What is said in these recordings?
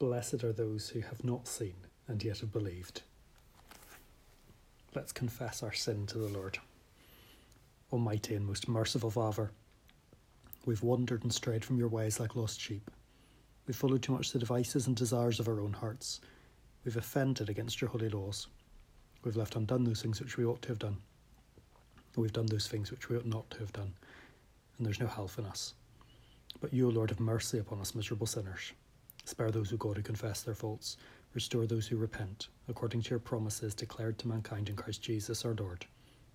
Blessed are those who have not seen and yet have believed. Let's confess our sin to the Lord. Almighty and most merciful Father, we've wandered and strayed from your ways like lost sheep. We've followed too much the devices and desires of our own hearts. We've offended against your holy laws. We've left undone those things which we ought to have done. We've done those things which we ought not to have done, and there's no health in us. But you, O Lord, have mercy upon us, miserable sinners. Spare those who go to confess their faults. Restore those who repent, according to your promises declared to mankind in Christ Jesus our Lord.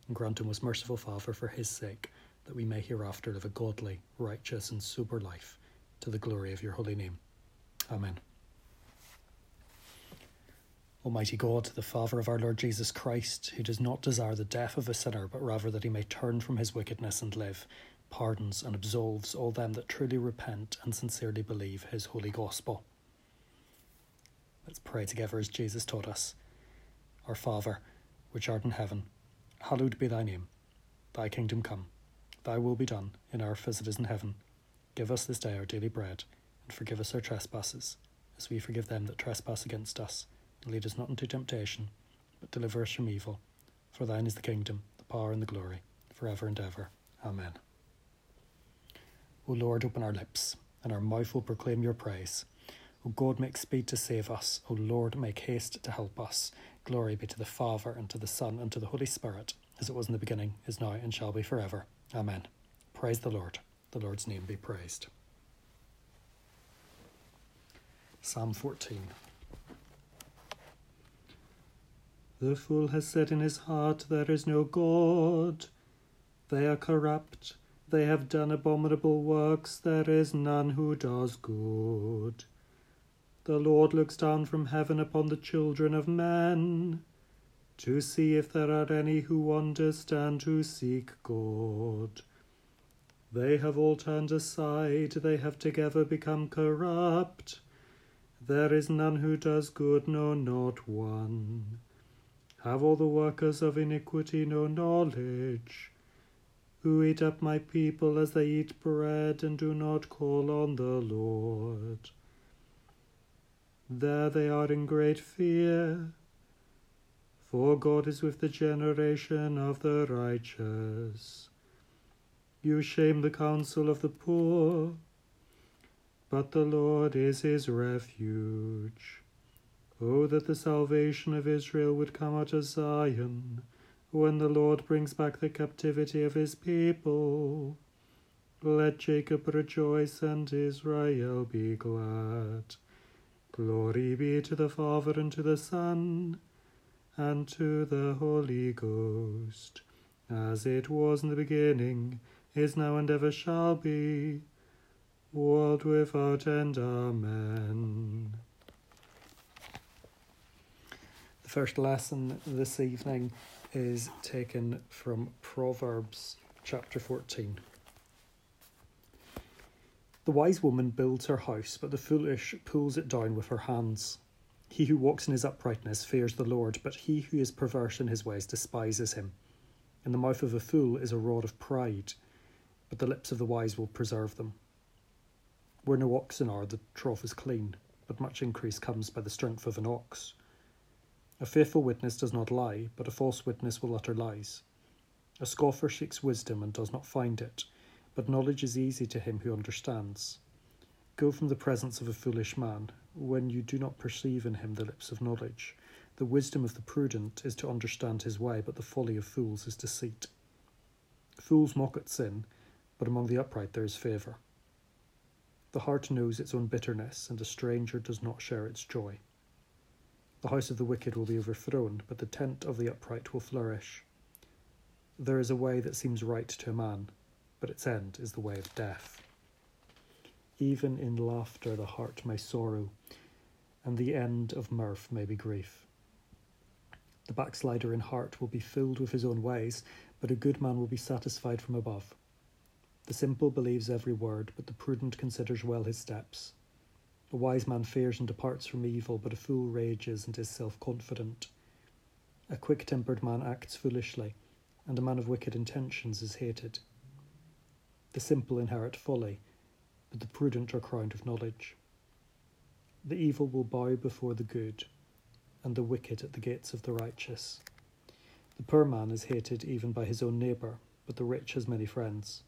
And grant, O most merciful Father, for his sake, that we may hereafter live a godly, righteous, and sober life, to the glory of your holy name. Amen. Almighty God, the Father of our Lord Jesus Christ, who does not desire the death of a sinner, but rather that he may turn from his wickedness and live, pardons and absolves all them that truly repent and sincerely believe his holy gospel. Let's pray together as Jesus taught us. Our Father, which art in heaven, hallowed be thy name. Thy kingdom come, thy will be done, in earth as it is in heaven. Give us this day our daily bread, and forgive us our trespasses, as we forgive them that trespass against us and lead us not into temptation, but deliver us from evil. For thine is the kingdom, the power, and the glory, for ever and ever. Amen. O Lord, open our lips, and our mouth will proclaim your praise. O God, make speed to save us. O Lord, make haste to help us. Glory be to the Father, and to the Son, and to the Holy Spirit, as it was in the beginning, is now, and shall be forever. Amen. Praise the Lord. The Lord's name be praised. Psalm 14. The fool has said in his heart, There is no God. They are corrupt. They have done abominable works. There is none who does good. The Lord looks down from heaven upon the children of men to see if there are any who understand, who seek God. They have all turned aside, they have together become corrupt. There is none who does good, no, not one. Have all the workers of iniquity no knowledge? Who eat up my people as they eat bread and do not call on the Lord? There they are in great fear. For God is with the generation of the righteous. You shame the counsel of the poor, but the Lord is his refuge. Oh, that the salvation of Israel would come out of Zion, when the Lord brings back the captivity of his people. Let Jacob rejoice and Israel be glad. Glory be to the Father and to the Son and to the Holy Ghost, as it was in the beginning, is now, and ever shall be, world without end. Amen. The first lesson this evening is taken from Proverbs chapter 14. The wise woman builds her house, but the foolish pulls it down with her hands. He who walks in his uprightness fears the Lord, but he who is perverse in his ways despises him. In the mouth of a fool is a rod of pride, but the lips of the wise will preserve them. Where no oxen are, the trough is clean, but much increase comes by the strength of an ox. A faithful witness does not lie, but a false witness will utter lies. A scoffer seeks wisdom and does not find it, but knowledge is easy to him who understands. Go from the presence of a foolish man, when you do not perceive in him the lips of knowledge. The wisdom of the prudent is to understand his way, but the folly of fools is deceit. Fools mock at sin, but among the upright there is favour. The heart knows its own bitterness, and a stranger does not share its joy. The house of the wicked will be overthrown, but the tent of the upright will flourish. There is a way that seems right to a man, but its end is the way of death. Even in laughter the heart may sorrow, and the end of mirth may be grief. The backslider in heart will be filled with his own ways, but a good man will be satisfied from above. The simple believes every word, but the prudent considers well his steps. A wise man fears and departs from evil, but a fool rages and is self confident. A quick tempered man acts foolishly, and a man of wicked intentions is hated. The simple inherit folly, but the prudent are crowned with knowledge. The evil will bow before the good, and the wicked at the gates of the righteous. The poor man is hated even by his own neighbour, but the rich has many friends.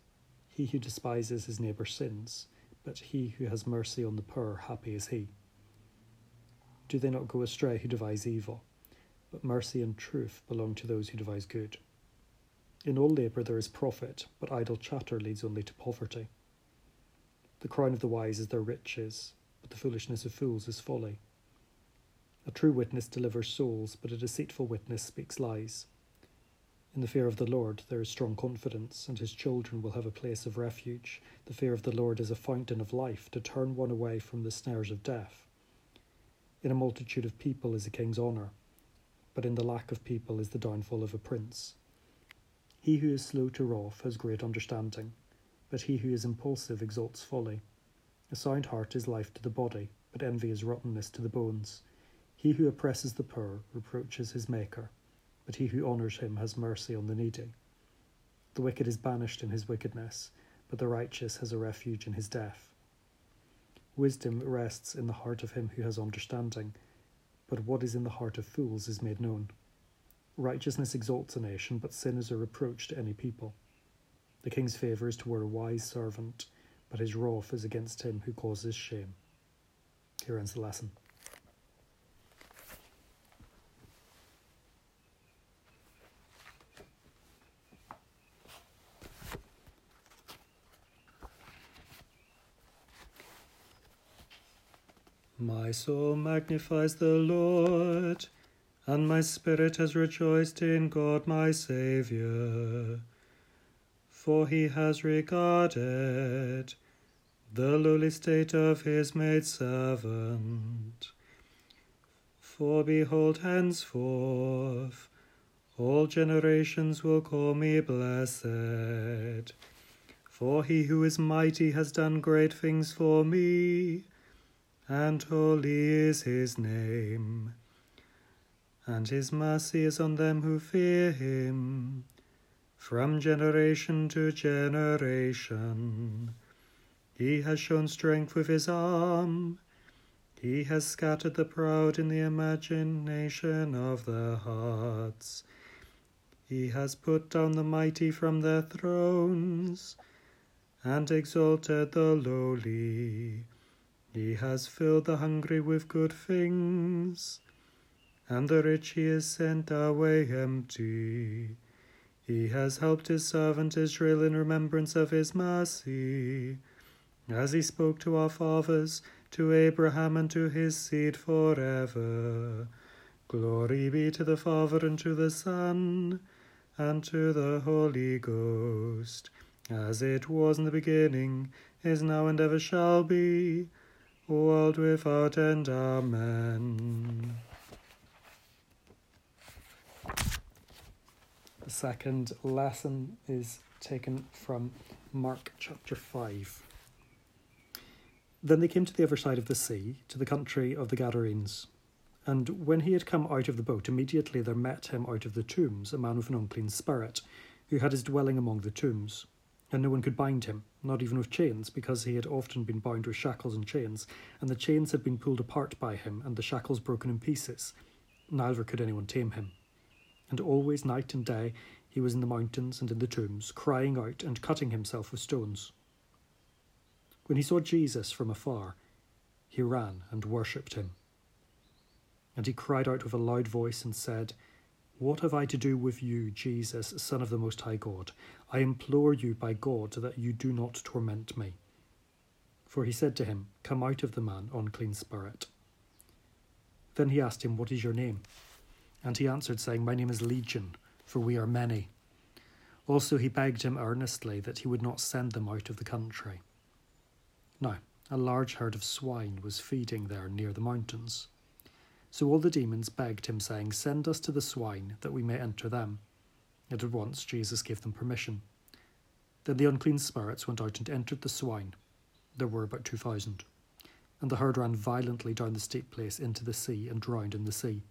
He who despises his neighbour sins, but he who has mercy on the poor, happy is he. Do they not go astray who devise evil? But mercy and truth belong to those who devise good. In all labour there is profit, but idle chatter leads only to poverty. The crown of the wise is their riches, but the foolishness of fools is folly. A true witness delivers souls, but a deceitful witness speaks lies. In the fear of the Lord there is strong confidence, and his children will have a place of refuge. The fear of the Lord is a fountain of life, to turn one away from the snares of death. In a multitude of people is a king's honour, but in the lack of people is the downfall of a prince. He who is slow to wrath has great understanding, but he who is impulsive exalts folly. A sound heart is life to the body, but envy is rottenness to the bones. He who oppresses the poor reproaches his Maker but he who honours him has mercy on the needy. The wicked is banished in his wickedness, but the righteous has a refuge in his death. Wisdom rests in the heart of him who has understanding, but what is in the heart of fools is made known. Righteousness exalts a nation, but sin is a reproach to any people. The king's favour is toward a wise servant, but his wrath is against him who causes shame. Here ends the lesson. My soul magnifies the Lord, and my spirit has rejoiced in God my Saviour. For he has regarded the lowly state of his maidservant. For behold, henceforth all generations will call me blessed. For he who is mighty has done great things for me and holy is his name. And his mercy is on them who fear him, from generation to generation. He has shown strength with his arm. He has scattered the proud in the imagination of their hearts. He has put down the mighty from their thrones, and exalted the lowly. He has filled the hungry with good things, and the rich he has sent away empty. He has helped his servant Israel in remembrance of his mercy, as he spoke to our fathers, to Abraham, and to his seed forever. Glory be to the Father, and to the Son, and to the Holy Ghost, as it was in the beginning, is now, and ever shall be world without end. Amen. The second lesson is taken from Mark chapter 5. Then they came to the other side of the sea, to the country of the Gadarenes. And when he had come out of the boat, immediately there met him out of the tombs a man with an unclean spirit, who had his dwelling among the tombs and no one could bind him, not even with chains, because he had often been bound with shackles and chains, and the chains had been pulled apart by him, and the shackles broken in pieces. Neither could anyone tame him. And always, night and day, he was in the mountains and in the tombs, crying out and cutting himself with stones. When he saw Jesus from afar, he ran and worshipped him. And he cried out with a loud voice and said, what have I to do with you, Jesus, Son of the Most High God? I implore you by God that you do not torment me. For he said to him, Come out of the man, unclean spirit. Then he asked him, What is your name? And he answered, saying, My name is Legion, for we are many. Also he begged him earnestly that he would not send them out of the country. Now, a large herd of swine was feeding there near the mountains. So all the demons begged him, saying, Send us to the swine, that we may enter them. And at once Jesus gave them permission. Then the unclean spirits went out and entered the swine. There were about two thousand. And the herd ran violently down the steep place into the sea and drowned in the sea.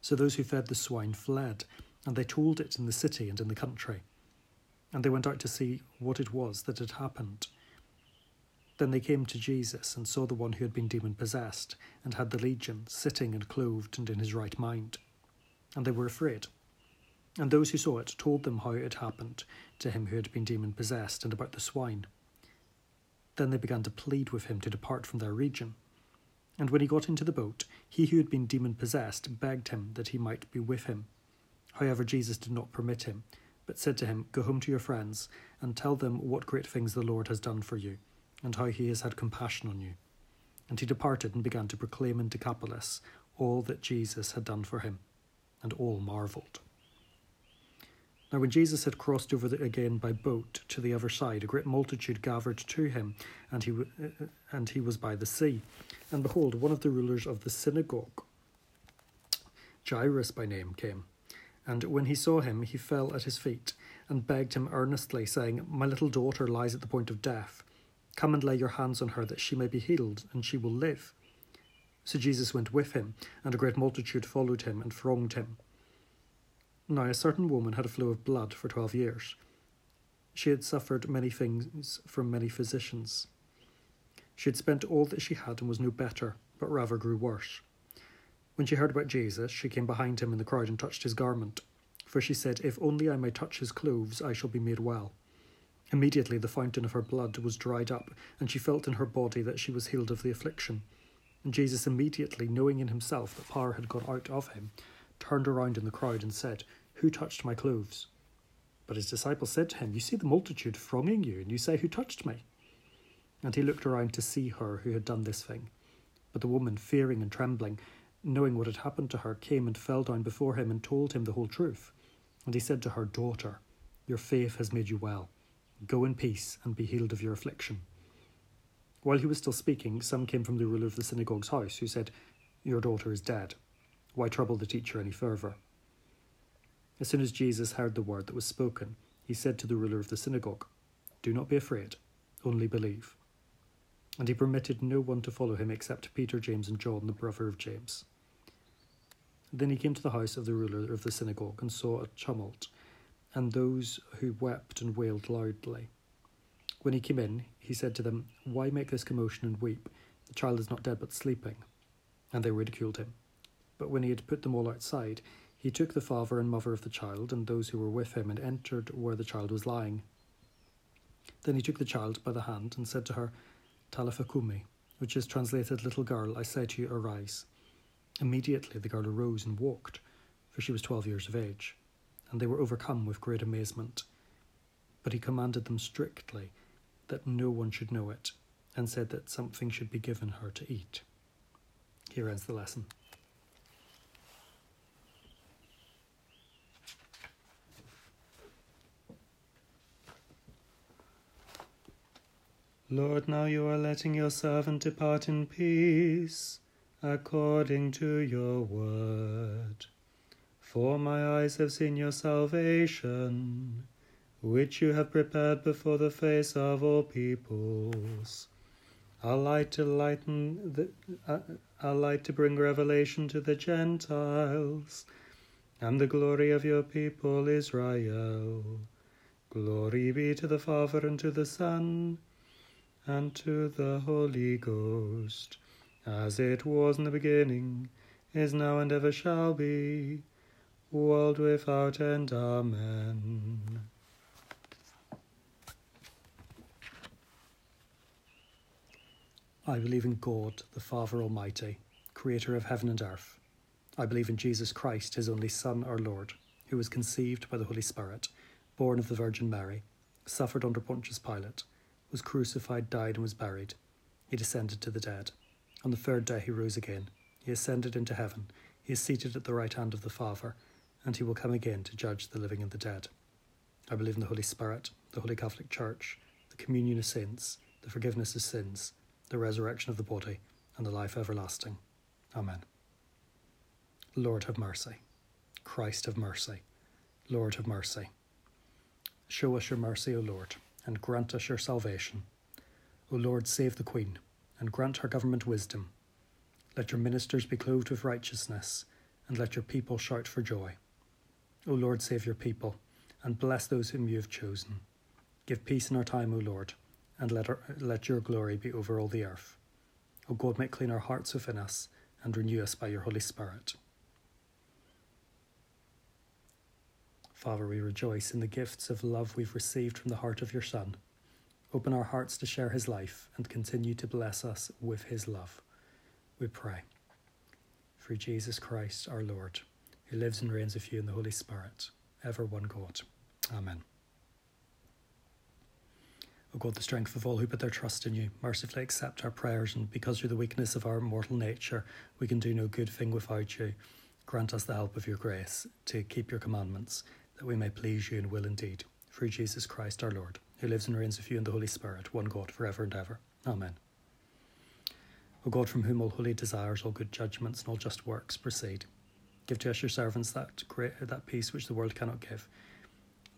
So those who fed the swine fled, and they told it in the city and in the country. And they went out to see what it was that had happened. Then they came to Jesus and saw the one who had been demon possessed and had the legion sitting and clothed and in his right mind. And they were afraid. And those who saw it told them how it happened to him who had been demon possessed and about the swine. Then they began to plead with him to depart from their region. And when he got into the boat, he who had been demon possessed begged him that he might be with him. However, Jesus did not permit him, but said to him, Go home to your friends and tell them what great things the Lord has done for you, and how he has had compassion on you. And he departed and began to proclaim in Decapolis all that Jesus had done for him, and all marvelled. Now, when Jesus had crossed over the, again by boat to the other side, a great multitude gathered to him, and he, uh, and he was by the sea. And behold, one of the rulers of the synagogue, Jairus by name, came. And when he saw him, he fell at his feet and begged him earnestly, saying, My little daughter lies at the point of death. Come and lay your hands on her, that she may be healed, and she will live. So Jesus went with him, and a great multitude followed him and thronged him. Now, a certain woman had a flow of blood for twelve years. She had suffered many things from many physicians. She had spent all that she had and was no better, but rather grew worse. When she heard about Jesus, she came behind him in the crowd and touched his garment. For she said, If only I may touch his clothes, I shall be made well. Immediately the fountain of her blood was dried up, and she felt in her body that she was healed of the affliction. And Jesus, immediately knowing in himself that power had gone out of him, turned around in the crowd and said, Who touched my clothes? But his disciples said to him, You see the multitude thronging you, and you say, Who touched me? And he looked around to see her who had done this thing. But the woman, fearing and trembling, knowing what had happened to her, came and fell down before him and told him the whole truth. And he said to her, Daughter, your faith has made you well. Go in peace and be healed of your affliction. While he was still speaking, some came from the ruler of the synagogue's house, who said, Your daughter is dead. Why trouble the teacher any further? As soon as Jesus heard the word that was spoken, he said to the ruler of the synagogue, Do not be afraid, only believe. And he permitted no one to follow him except Peter, James, and John, the brother of James. Then he came to the house of the ruler of the synagogue and saw a tumult, and those who wept and wailed loudly. When he came in, he said to them, Why make this commotion and weep? The child is not dead but sleeping. And they ridiculed him. But when he had put them all outside, he took the father and mother of the child and those who were with him and entered where the child was lying. Then he took the child by the hand and said to her, Talitha cumi, which is translated, Little girl, I say to you, arise. Immediately the girl arose and walked, for she was twelve years of age, and they were overcome with great amazement. But he commanded them strictly that no one should know it, and said that something should be given her to eat. Here ends the lesson. Lord, now you are letting your servant depart in peace, according to your word. For my eyes have seen your salvation, which you have prepared before the face of all peoples. A light to lighten the, a, light to bring revelation to the Gentiles, and the glory of your people Israel. Glory be to the Father and to the Son and to the Holy Ghost, as it was in the beginning, is now, and ever shall be, world without end. Amen. I believe in God, the Father Almighty, creator of heaven and earth. I believe in Jesus Christ, his only Son, our Lord, who was conceived by the Holy Spirit, born of the Virgin Mary, suffered under Pontius Pilate was crucified, died, and was buried. He descended to the dead. On the third day he rose again. He ascended into heaven. He is seated at the right hand of the Father, and he will come again to judge the living and the dead. I believe in the Holy Spirit, the Holy Catholic Church, the communion of saints, the forgiveness of sins, the resurrection of the body, and the life everlasting. Amen. Lord have mercy. Christ have mercy. Lord have mercy. Show us your mercy, O Lord and grant us your salvation. O Lord, save the Queen, and grant her government wisdom. Let your ministers be clothed with righteousness, and let your people shout for joy. O Lord, save your people, and bless those whom you have chosen. Give peace in our time, O Lord, and let, our, let your glory be over all the earth. O God, make clean our hearts within us and renew us by your Holy Spirit. Father, we rejoice in the gifts of love we've received from the heart of your Son. Open our hearts to share his life and continue to bless us with his love. We pray. Through Jesus Christ our Lord, who lives and reigns with you in the Holy Spirit, ever one God. Amen. O God, the strength of all who put their trust in you, mercifully accept our prayers, and because through the weakness of our mortal nature we can do no good thing without you, grant us the help of your grace to keep your commandments that we may please you in will and deed. Through Jesus Christ our Lord, who lives and reigns with you in the Holy Spirit, one God, for ever and ever. Amen. O God, from whom all holy desires, all good judgments, and all just works proceed, give to us your servants that great that peace which the world cannot give,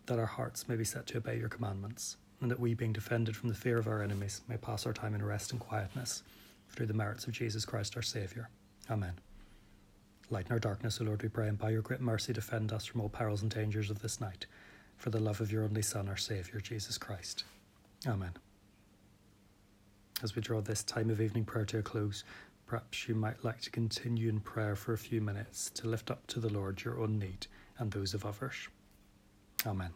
that our hearts may be set to obey your commandments, and that we, being defended from the fear of our enemies, may pass our time in rest and quietness, through the merits of Jesus Christ our Saviour. Amen. Lighten our darkness, O Lord, we pray, and by your great mercy defend us from all perils and dangers of this night, for the love of your only Son, our Saviour, Jesus Christ. Amen. As we draw this time of evening prayer to a close, perhaps you might like to continue in prayer for a few minutes to lift up to the Lord your own need and those of others. Amen.